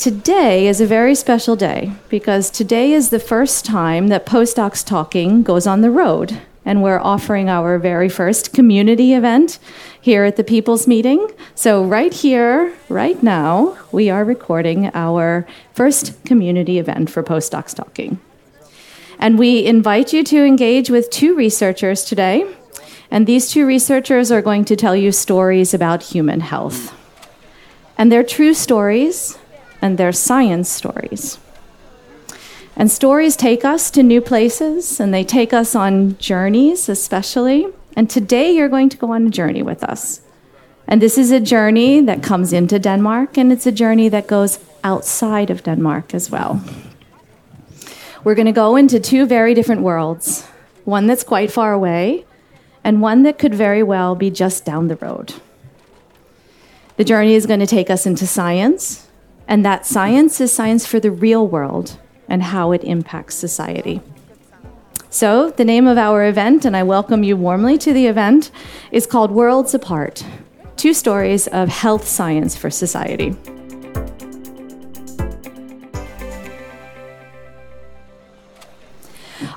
Today is a very special day because today is the first time that Postdocs Talking goes on the road. And we're offering our very first community event here at the People's Meeting. So, right here, right now, we are recording our first community event for Postdocs Talking. And we invite you to engage with two researchers today. And these two researchers are going to tell you stories about human health. And they're true stories, and they're science stories. And stories take us to new places, and they take us on journeys, especially. And today you're going to go on a journey with us. And this is a journey that comes into Denmark, and it's a journey that goes outside of Denmark as well. We're going to go into two very different worlds one that's quite far away, and one that could very well be just down the road. The journey is going to take us into science, and that science is science for the real world and how it impacts society. So, the name of our event, and I welcome you warmly to the event, is called Worlds Apart Two Stories of Health Science for Society.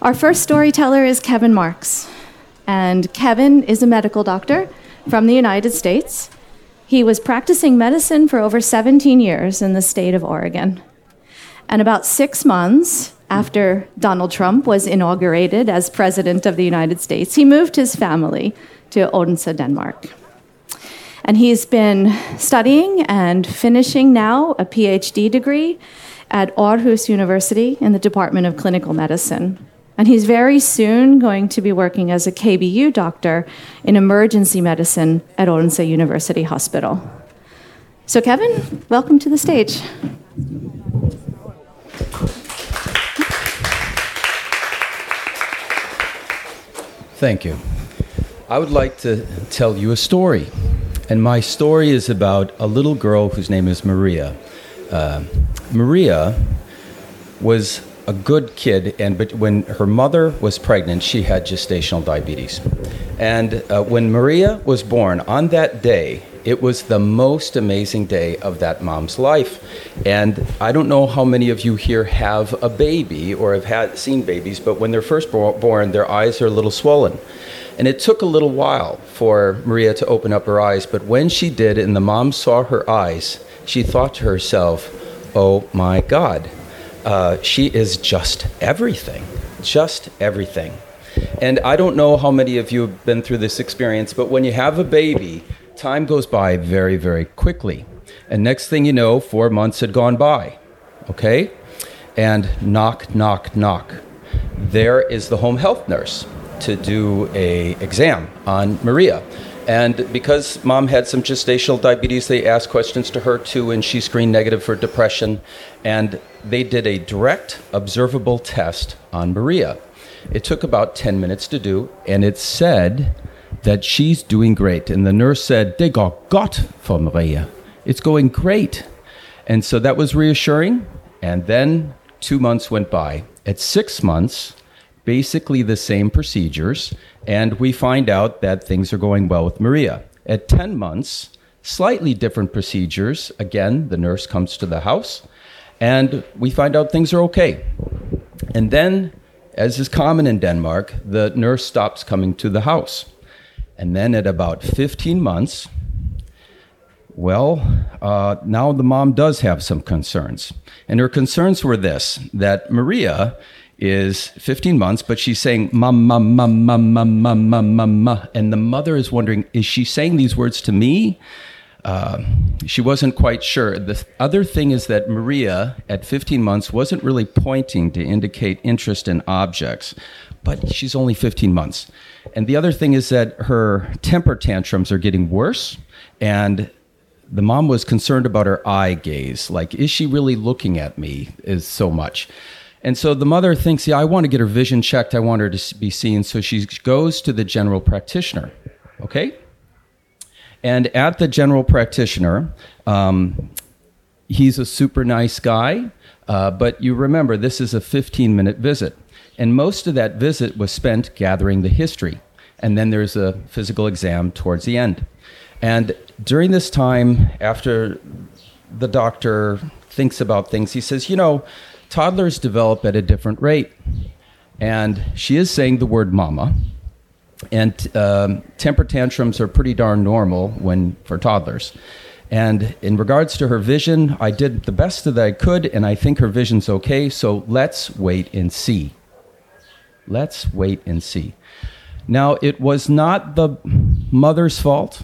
Our first storyteller is Kevin Marks. And Kevin is a medical doctor from the United States. He was practicing medicine for over 17 years in the state of Oregon. And about six months after Donald Trump was inaugurated as President of the United States, he moved his family to Odense, Denmark. And he's been studying and finishing now a PhD degree at Aarhus University in the Department of Clinical Medicine. And he's very soon going to be working as a KBU doctor in emergency medicine at Odense University Hospital. So, Kevin, welcome to the stage. Thank you. I would like to tell you a story. And my story is about a little girl whose name is Maria. Uh, Maria was a good kid, and but when her mother was pregnant, she had gestational diabetes. And uh, when Maria was born, on that day, it was the most amazing day of that mom's life. And I don't know how many of you here have a baby or have had seen babies, but when they're first born, their eyes are a little swollen. And it took a little while for Maria to open up her eyes, but when she did and the mom saw her eyes, she thought to herself, oh my God, uh, she is just everything, just everything. And I don't know how many of you have been through this experience, but when you have a baby, time goes by very, very quickly. And next thing you know, four months had gone by. Okay? And knock, knock, knock. There is the home health nurse to do a exam on Maria. And because mom had some gestational diabetes, they asked questions to her too, and she screened negative for depression. And they did a direct, observable test on Maria. It took about 10 minutes to do, and it said that she's doing great. And the nurse said, They got got for Maria. It's going great. And so that was reassuring. And then two months went by. At six months, basically the same procedures, and we find out that things are going well with Maria. At 10 months, slightly different procedures. Again, the nurse comes to the house, and we find out things are okay. And then, as is common in Denmark, the nurse stops coming to the house. And then at about 15 months, well, uh, now the mom does have some concerns. And her concerns were this that Maria is 15 months, but she's saying mum, mum, mum, mum, mum, mum, mum, mum. And the mother is wondering, is she saying these words to me? Uh, she wasn't quite sure. The other thing is that Maria, at 15 months, wasn't really pointing to indicate interest in objects, but she's only 15 months. And the other thing is that her temper tantrums are getting worse, and the mom was concerned about her eye gaze. Like, is she really looking at me? Is so much. And so the mother thinks, yeah, I want to get her vision checked. I want her to be seen. So she goes to the general practitioner. Okay? And at the general practitioner, um, he's a super nice guy. Uh, but you remember, this is a 15 minute visit. And most of that visit was spent gathering the history. And then there's a physical exam towards the end. And during this time, after the doctor thinks about things. He says, You know, toddlers develop at a different rate. And she is saying the word mama. And um, temper tantrums are pretty darn normal when for toddlers. And in regards to her vision, I did the best that I could, and I think her vision's okay. So let's wait and see. Let's wait and see. Now, it was not the mother's fault,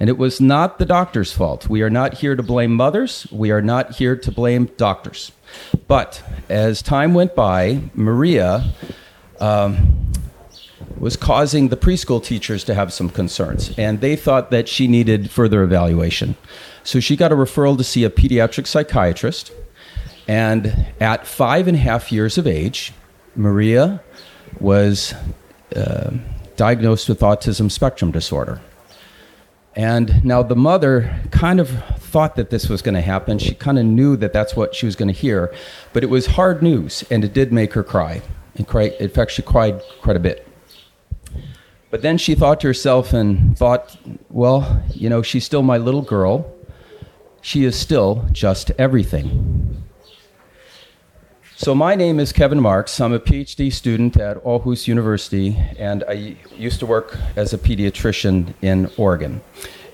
and it was not the doctor's fault. We are not here to blame mothers. We are not here to blame doctors. But as time went by, Maria um, was causing the preschool teachers to have some concerns, and they thought that she needed further evaluation. So she got a referral to see a pediatric psychiatrist. And at five and a half years of age, Maria was uh, diagnosed with autism spectrum disorder. And now the mother kind of thought that this was going to happen. She kind of knew that that's what she was going to hear, but it was hard news, and it did make her cry. And cry, in fact, she cried quite a bit. But then she thought to herself and thought, well, you know, she's still my little girl. She is still just everything. So, my name is Kevin Marks. I'm a PhD student at Aarhus University, and I used to work as a pediatrician in Oregon.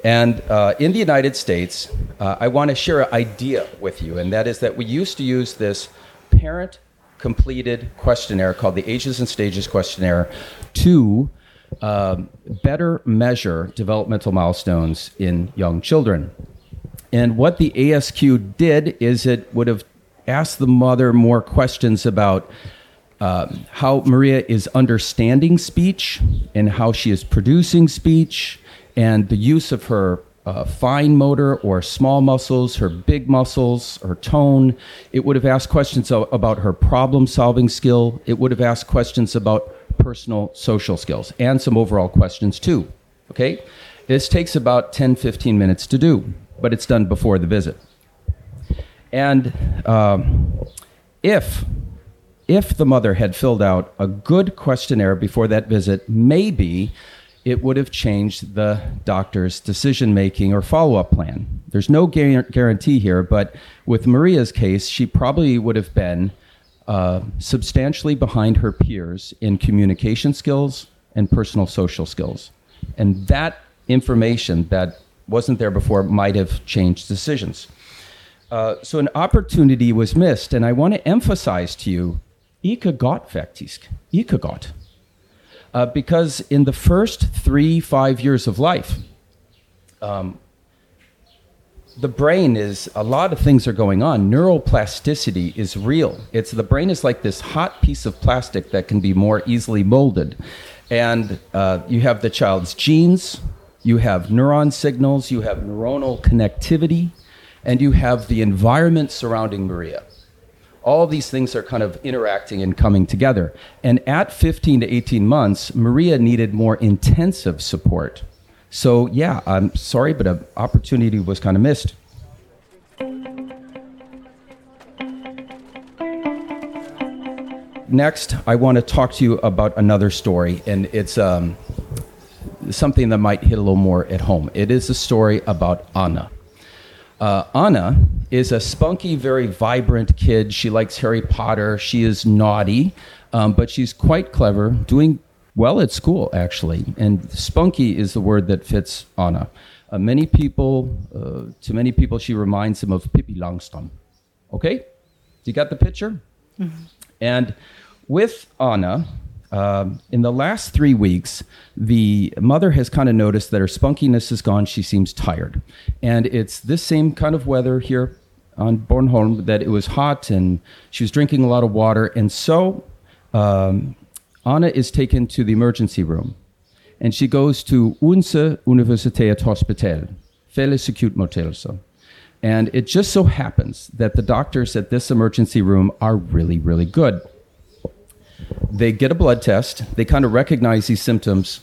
And uh, in the United States, uh, I want to share an idea with you, and that is that we used to use this parent completed questionnaire called the Ages and Stages Questionnaire to um, better measure developmental milestones in young children. And what the ASQ did is it would have asked the mother more questions about um, how Maria is understanding speech and how she is producing speech and the use of her uh, fine motor or small muscles, her big muscles, her tone. It would have asked questions about her problem solving skill. It would have asked questions about personal social skills and some overall questions too. Okay? This takes about 10 15 minutes to do, but it's done before the visit. And um, if if the mother had filled out a good questionnaire before that visit, maybe it would have changed the doctor's decision making or follow up plan. There's no guarantee here, but with Maria's case, she probably would have been uh, substantially behind her peers in communication skills and personal social skills. And that information that wasn't there before might have changed decisions. Uh, so an opportunity was missed, and I want to emphasize to you, ikke godt faktisk, ikke godt. Uh, because in the first three, five years of life, um, the brain is a lot of things are going on. Neuroplasticity is real. It's the brain is like this hot piece of plastic that can be more easily molded, and uh, you have the child's genes, you have neuron signals, you have neuronal connectivity, and you have the environment surrounding Maria. All these things are kind of interacting and coming together. And at 15 to 18 months, Maria needed more intensive support. So, yeah, I'm sorry, but an opportunity was kind of missed. Next, I want to talk to you about another story, and it's um, something that might hit a little more at home. It is a story about Anna. Uh, Anna is a spunky, very vibrant kid. She likes Harry Potter. She is naughty, um, but she's quite clever, doing well at school, actually. And spunky is the word that fits Anna. Uh, many people, uh, to many people, she reminds them of Pippi Longstocking. Okay? You got the picture? Mm-hmm. And with Anna, um, in the last three weeks, the mother has kind of noticed that her spunkiness is gone. She seems tired. And it's this same kind of weather here on Bornholm that it was hot and she was drinking a lot of water. And so um, Anna is taken to the emergency room and she goes to Odense Universität Hospital, Fælles Akutmodtagelse. And it just so happens that the doctors at this emergency room are really, really good. They get a blood test. They kind of recognize these symptoms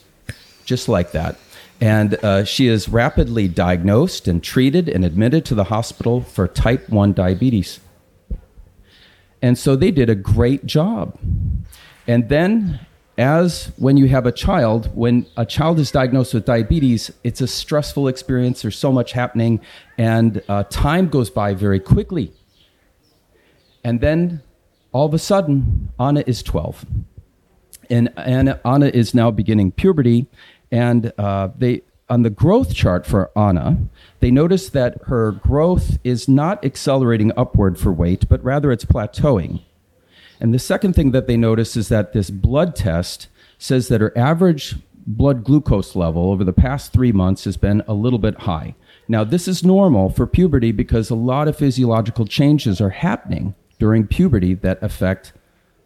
just like that. And uh, she is rapidly diagnosed and treated and admitted to the hospital for type 1 diabetes. And so they did a great job. And then, as when you have a child, when a child is diagnosed with diabetes, it's a stressful experience. There's so much happening, and uh, time goes by very quickly And then all of a sudden, Anna is 12. And, Anna is now beginning puberty. And uh, they, on the growth chart for Anna, they notice that her growth is not accelerating upward for weight, but rather it's plateauing. And the second thing that they notice is that this blood test says that her average blood glucose level over the past three months has been a little bit high. Now, this is normal for puberty because a lot of physiological changes are happening during puberty that affect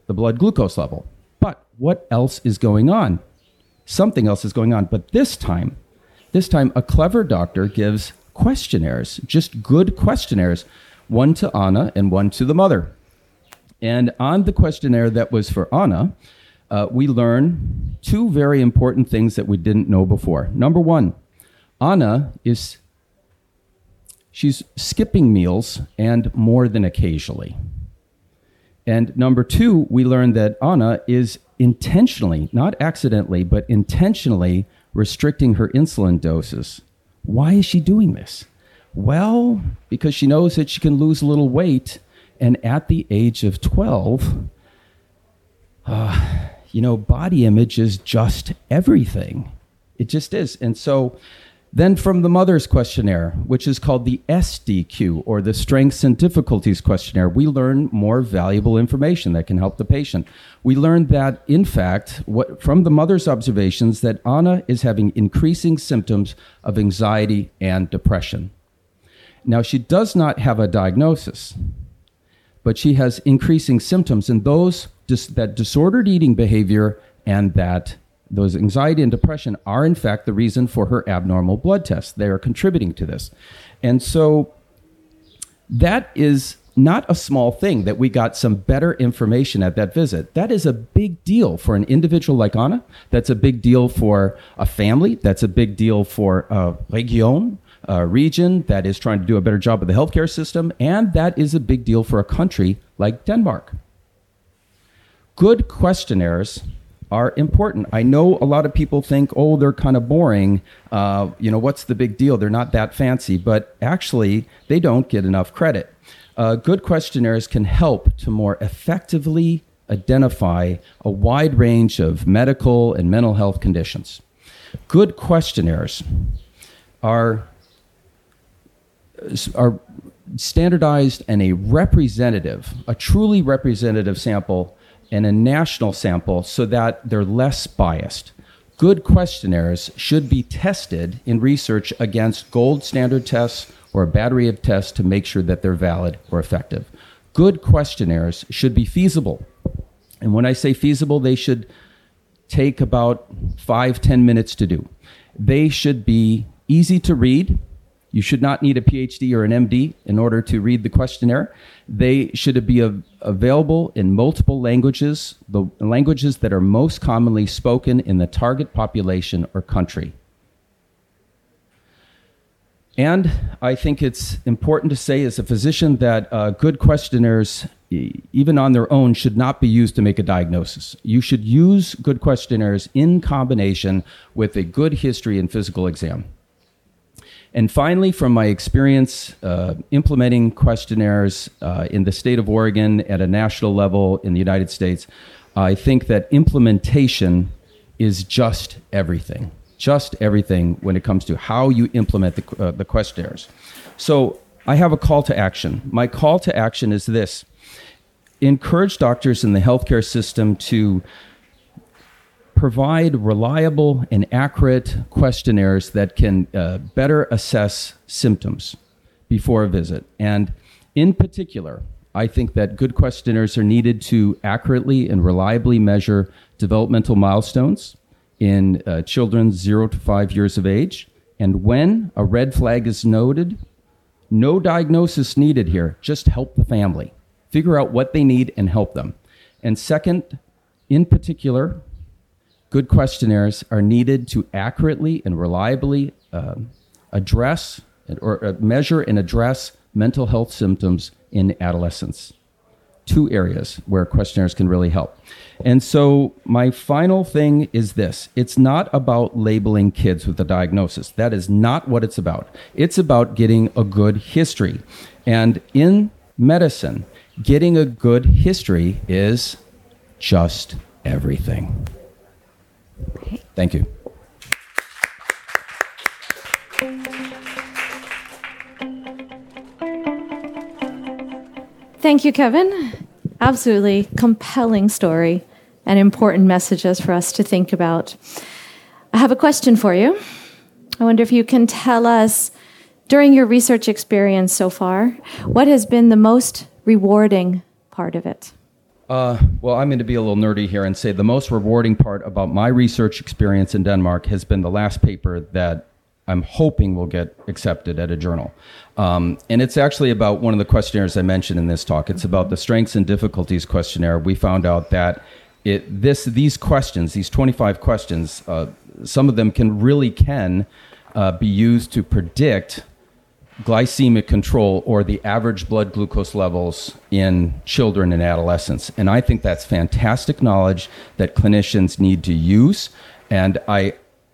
the blood glucose level. But what else is going on? Something else is going on. But this time, this time, a clever doctor gives questionnaires, just good questionnaires, one to Anna and one to the mother. And on the questionnaire that was for Anna, uh, we learn two very important things that we didn't know before. Number one, Anna is she's skipping meals and more than occasionally. And number two, we learned that Anna is intentionally, not accidentally, but intentionally restricting her insulin doses. Why is she doing this? Well, because she knows that she can lose a little weight. And at the age of 12, uh, you know, body image is just everything. It just is. And so then from the mother's questionnaire, which is called the SDQ or the Strengths and Difficulties questionnaire, we learn more valuable information that can help the patient. We learned that, in fact, what, from the mother's observations, that Anna is having increasing symptoms of anxiety and depression. Now, she does not have a diagnosis, but she has increasing symptoms, and those dis- that disordered eating behavior and that those anxiety and depression are in fact the reason for her abnormal blood tests. They are contributing to this. And so that is not a small thing that we got some better information at that visit. That is a big deal for an individual like Anna. That's a big deal for a family. That's a big deal for a region, a region that is trying to do a better job of the healthcare system. And that is a big deal for a country like Denmark good questionnaires are important. I know a lot of people think, oh, they're kind of boring. Uh, you know, what's the big deal? They're not that fancy, but actually, they don't get enough credit. Uh, good questionnaires can help to more effectively identify a wide range of medical and mental health conditions. Good questionnaires are, are standardized and a representative, a truly representative sample and a national sample so that they're less biased. Good questionnaires should be tested in research against gold standard tests or a battery of tests to make sure that they're valid or effective. Good questionnaires should be feasible. And when I say feasible, they should take about five, ten minutes to do. They should be easy to read you should not need a PhD or an MD in order to read the questionnaire. They should be available in multiple languages, the languages that are most commonly spoken in the target population or country. And I think it's important to say, as a physician, that uh, good questionnaires, even on their own, should not be used to make a diagnosis. You should use good questionnaires in combination with a good history and physical exam. And finally, from my experience uh, implementing questionnaires uh, in the state of Oregon at a national level in the United States, I think that implementation is just everything, just everything when it comes to how you implement the, uh, the questionnaires. So I have a call to action. My call to action is this encourage doctors in the healthcare system to provide reliable and accurate questionnaires that can uh, better assess symptoms before a visit. And in particular, I think that good questionnaires are needed to accurately and reliably measure developmental milestones in uh, children zero to five years of age. And when a red flag is noted, no diagnosis needed here, just help the family. Figure out what they need and help them. And second, in particular, good questionnaires are needed to accurately and reliably uh, address or uh, measure and address mental health symptoms in adolescents. Two areas where questionnaires can really help. And so, my final thing is this it's not about labeling kids with a diagnosis. That is not what it's about. It's about getting a good history. And in medicine, getting a good history is just everything. Thank you. Thank you, Kevin. Absolutely compelling story and important messages for us to think about. I have a question for you. I wonder if you can tell us, during your research experience so far, what has been the most rewarding part of it? Uh, well, I'm going to be a little nerdy here and say the most rewarding part about my research experience in Denmark has been the last paper that I'm hoping will get accepted at a journal. Um, and it's actually about one of the questionnaires I mentioned in this talk. It's about the strengths and difficulties questionnaire. We found out that it, this, these questions, these 25 questions, uh, some of them can really can uh, be used to predict glycemic control or the average blood glucose levels in children and adolescents. And I think that's fantastic knowledge that clinicians need to use. And I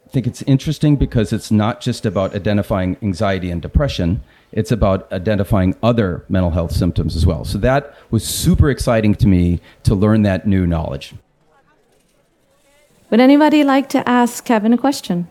think it's interesting because it's not just about identifying anxiety and depression, it's about identifying other mental health symptoms as well. So that was super exciting to me to learn that new knowledge. Would anybody like to ask Kevin a question?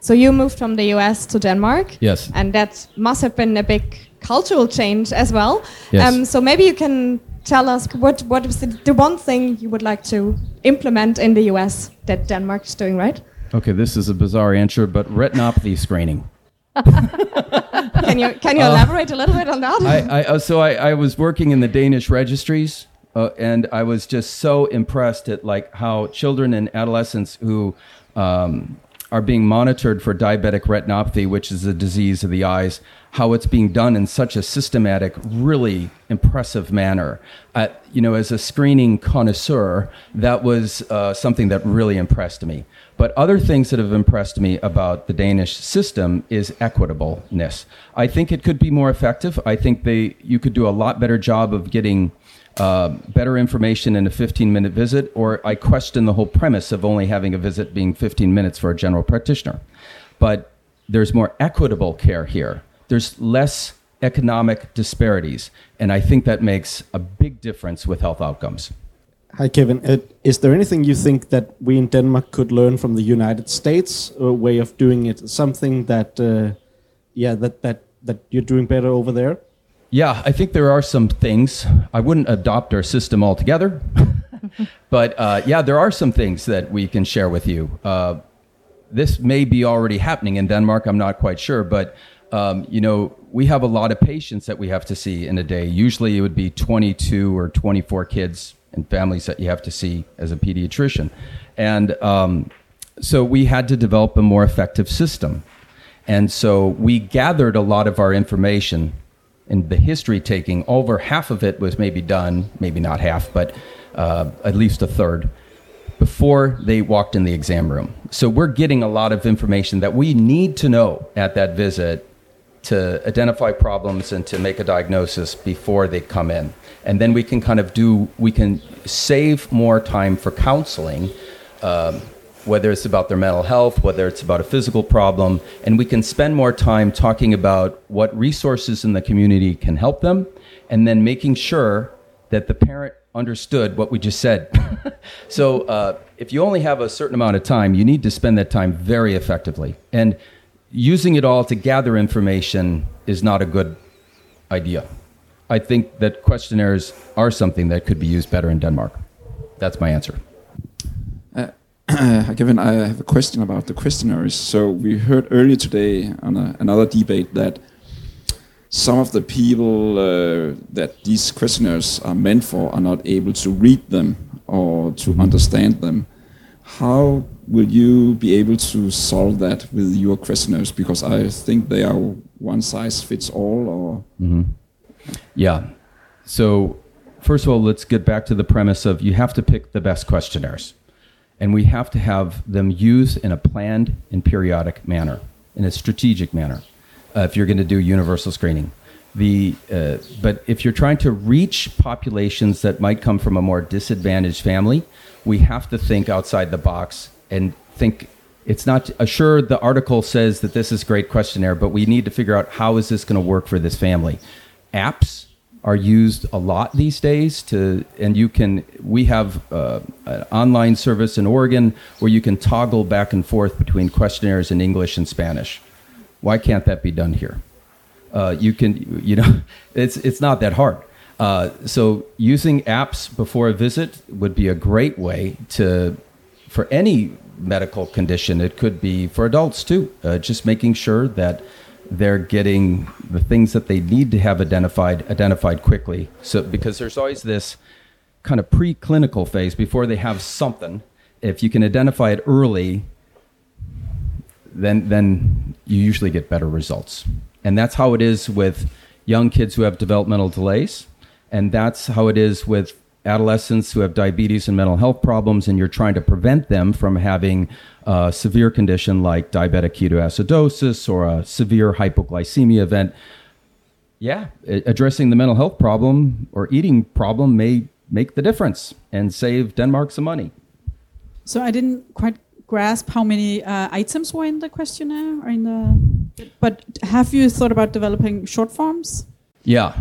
So you moved from the US to Denmark. Yes. And that must have been a big cultural change as well. Yes. Um, so maybe you can tell us what, what is the, the one thing you would like to implement in the US that Denmark is doing right? Okay, this is a bizarre answer, but retinopathy screening. can you can you uh, elaborate a little bit on that? I, I, uh, so I, I was working in the Danish registries, uh, and I was just so impressed at like how children and adolescents who um, are being monitored for diabetic retinopathy, which is a disease of the eyes, how it's being done in such a systematic, really impressive manner. Uh, you know, as a screening connoisseur, that was uh, something that really impressed me. But other things that have impressed me about the Danish system is equitableness. I think it could be more effective. I think they you could do a lot better job of getting uh, better information in a 15 minute visit, or I question the whole premise of only having a visit being 15 minutes for a general practitioner. But there's more equitable care here. There's less economic disparities, and I think that makes a big difference with health outcomes. Hi, Kevin. Uh, is there anything you think that we in Denmark could learn from the United States uh, way of doing it? Something that, uh, yeah, that that that you're doing better over there? Yeah, I think there are some things. I wouldn't adopt our system altogether, but uh, yeah, there are some things that we can share with you. Uh, this may be already happening in Denmark. I'm not quite sure, but um, you know, we have a lot of patients that we have to see in a day. Usually, it would be 22 or 24 kids and families that you have to see as a pediatrician. And um, so we had to develop a more effective system. And so we gathered a lot of our information in the history taking. Over half of it was maybe done, maybe not half, but uh, at least a third before they walked in the exam room. So we're getting a lot of information that we need to know at that visit to identify problems and to make a diagnosis before they come in and then we can kind of do we can save more time for counseling um, whether it's about their mental health whether it's about a physical problem and we can spend more time talking about what resources in the community can help them and then making sure that the parent understood what we just said so uh, if you only have a certain amount of time you need to spend that time very effectively and using it all to gather information is not a good idea I think that questionnaires are something that could be used better in Denmark. That's my answer. Uh, Kevin, I have a question about the questionnaires. So we heard earlier today on a, another debate that some of the people uh, that these questionnaires are meant for are not able to read them or to understand them. How will you be able to solve that with your questionnaires? Because I think they are one size fits all, or mm-hmm. Yeah. So, first of all, let's get back to the premise of you have to pick the best questionnaires. And we have to have them used in a planned and periodic manner, in a strategic manner, uh, if you're going to do universal screening. The, uh, but if you're trying to reach populations that might come from a more disadvantaged family, we have to think outside the box and think it's not uh, sure the article says that this is great questionnaire but we need to figure out how is this going to work for this family apps are used a lot these days to and you can we have uh, an online service in oregon where you can toggle back and forth between questionnaires in english and spanish. Why can't that be done here? Uh, you can you know it's it's not that hard. Uh, so using apps before a visit would be a great way to for any medical condition it could be for adults too uh, just making sure that they're getting the things that they need to have identified identified quickly. So because there's always this kind of preclinical phase before they have something. If you can identify it early, then then you usually get better results. And that's how it is with young kids who have developmental delays, and that's how it is with adolescents who have diabetes and mental health problems, and you're trying to prevent them from having a severe condition like diabetic ketoacidosis or a severe hypoglycemia event. Yeah, addressing the mental health problem or eating problem may make the difference and save Denmark some money. So I didn't quite grasp how many uh, items were in the questionnaire or in the. But have you thought about developing short forms? Yeah,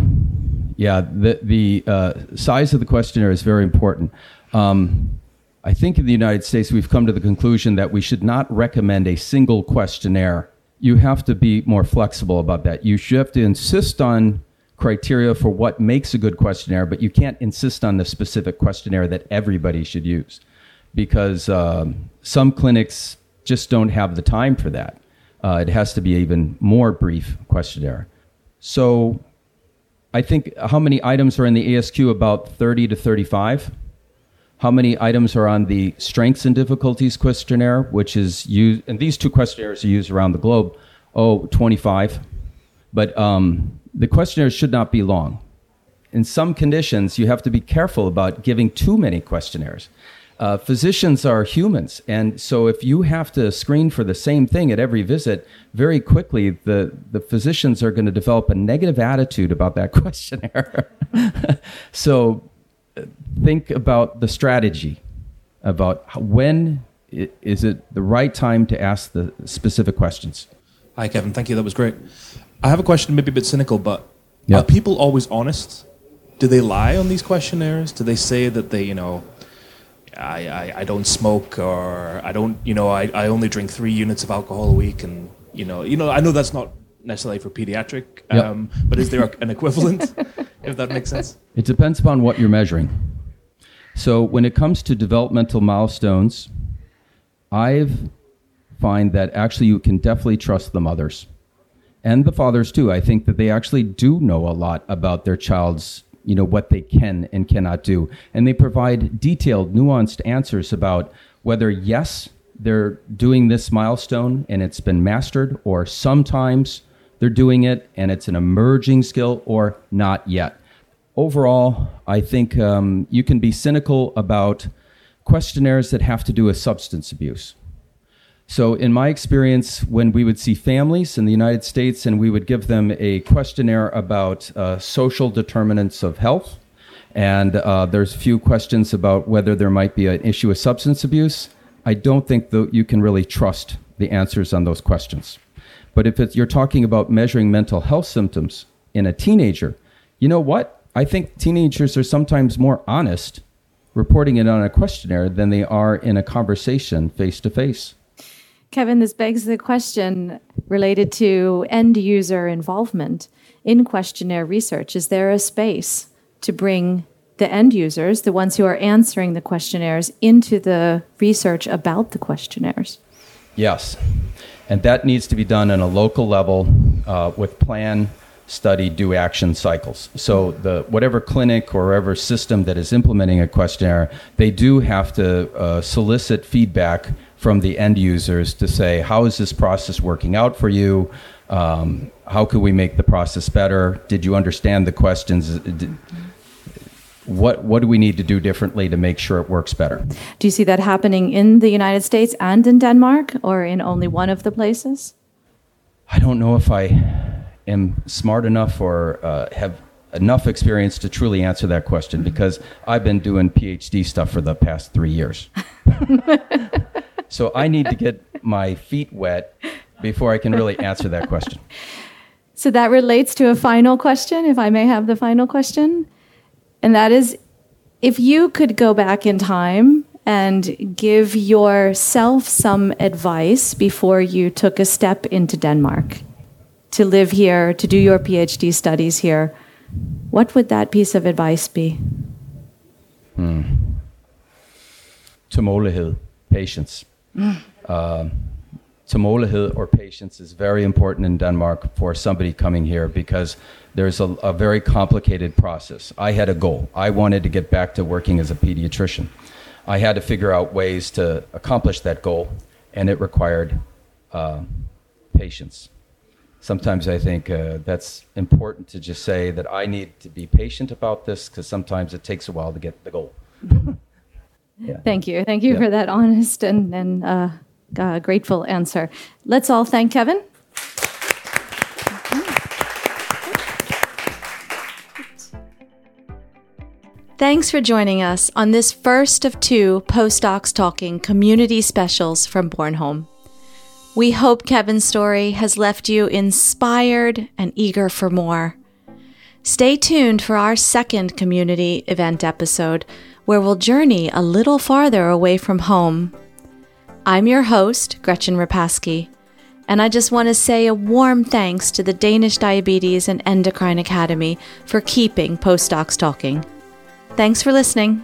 yeah, the the uh, size of the questionnaire is very important. Um, I think in the United States we've come to the conclusion that we should not recommend a single questionnaire. You have to be more flexible about that. You should have to insist on criteria for what makes a good questionnaire, but you can't insist on the specific questionnaire that everybody should use because um, some clinics just don't have the time for that. Uh, it has to be even more brief questionnaire. So I think how many items are in the ASQ? About 30 to 35. How many items are on the strengths and difficulties questionnaire, which is used, and these two questionnaires are used around the globe? Oh, 25. But um, the questionnaires should not be long. In some conditions, you have to be careful about giving too many questionnaires uh, physicians are humans. And so if you have to screen for the same thing at every visit, very quickly the, the physicians are going to develop a negative attitude about that questionnaire. so uh, think about the strategy, about when is it the right time to ask the specific questions. Hi, Kevin. Thank you. That was great. I have a question, maybe a bit cynical, but yep. are people always honest? Do they lie on these questionnaires? Do they say that they, you know, I, I, I, don't smoke or I don't, you know, I, I only drink three units of alcohol a week. And, you know, you know, I know that's not necessarily for pediatric, yep. um, but is there an equivalent, if that makes sense? It depends upon what you're measuring. So when it comes to developmental milestones, I've find that actually you can definitely trust the mothers and the fathers too. I think that they actually do know a lot about their child's you know what they can and cannot do. And they provide detailed nuanced answers about whether yes they're doing this milestone and it's been mastered or sometimes they're doing it and it's an emerging skill or not yet. Overall i think um, you can be cynical about questionnaires that have to do with substance abuse so, in my experience, when we would see families in the United States and we would give them a questionnaire about uh, social determinants of health, and uh, there's a few questions about whether there might be an issue of substance abuse, I don't think that you can really trust the answers on those questions. But if you're talking about measuring mental health symptoms in a teenager, you know what? I think teenagers are sometimes more honest reporting it on a questionnaire than they are in a conversation face to face. Kevin, this begs the question related to end user involvement in questionnaire research. Is there a space to bring the end users, the ones who are answering the questionnaires, into the research about the questionnaires? Yes. And that needs to be done on a local level uh, with plan, study, do action cycles. So the whatever clinic or whatever system that is implementing a questionnaire, they do have to uh, solicit feedback from the end users to say, how is this process working out for you? Um, how could we make the process better? Did you understand the questions? Did, what what do we need to do differently to make sure it works better? Do you see that happening in the United States and in Denmark, or in only one of the places? I don't know if I am smart enough or uh, have enough experience to truly answer that question because I've been doing PhD stuff for the past three years. So I need to get my feet wet before I can really answer that question. So that relates to a final question, if I may have the final question. And that is if you could go back in time and give yourself some advice before you took a step into Denmark to live here, to do your PhD studies here, what would that piece of advice be? Hmm. Tålmodighed, patience. Uh, tålmodighed or patience is very important in Denmark for somebody coming here because there's a, a, very complicated process. I had a goal. I wanted to get back to working as a pediatrician. I had to figure out ways to accomplish that goal, and it required uh, patience. Sometimes I think uh, that's important to just say that I need to be patient about this because sometimes it takes a while to get the goal. Yeah. Thank you. Thank you yeah. for that honest and, and uh, uh, grateful answer. Let's all thank Kevin. Thanks for joining us on this first of two Postdocs Talking community specials from Bornholm. We hope Kevin's story has left you inspired and eager for more. Stay tuned for our second community event episode, where we'll journey a little farther away from home. I'm your host, Gretchen Rapaski, and I just want to say a warm thanks to the Danish Diabetes and Endocrine Academy for keeping Postdocs talking. Thanks for listening.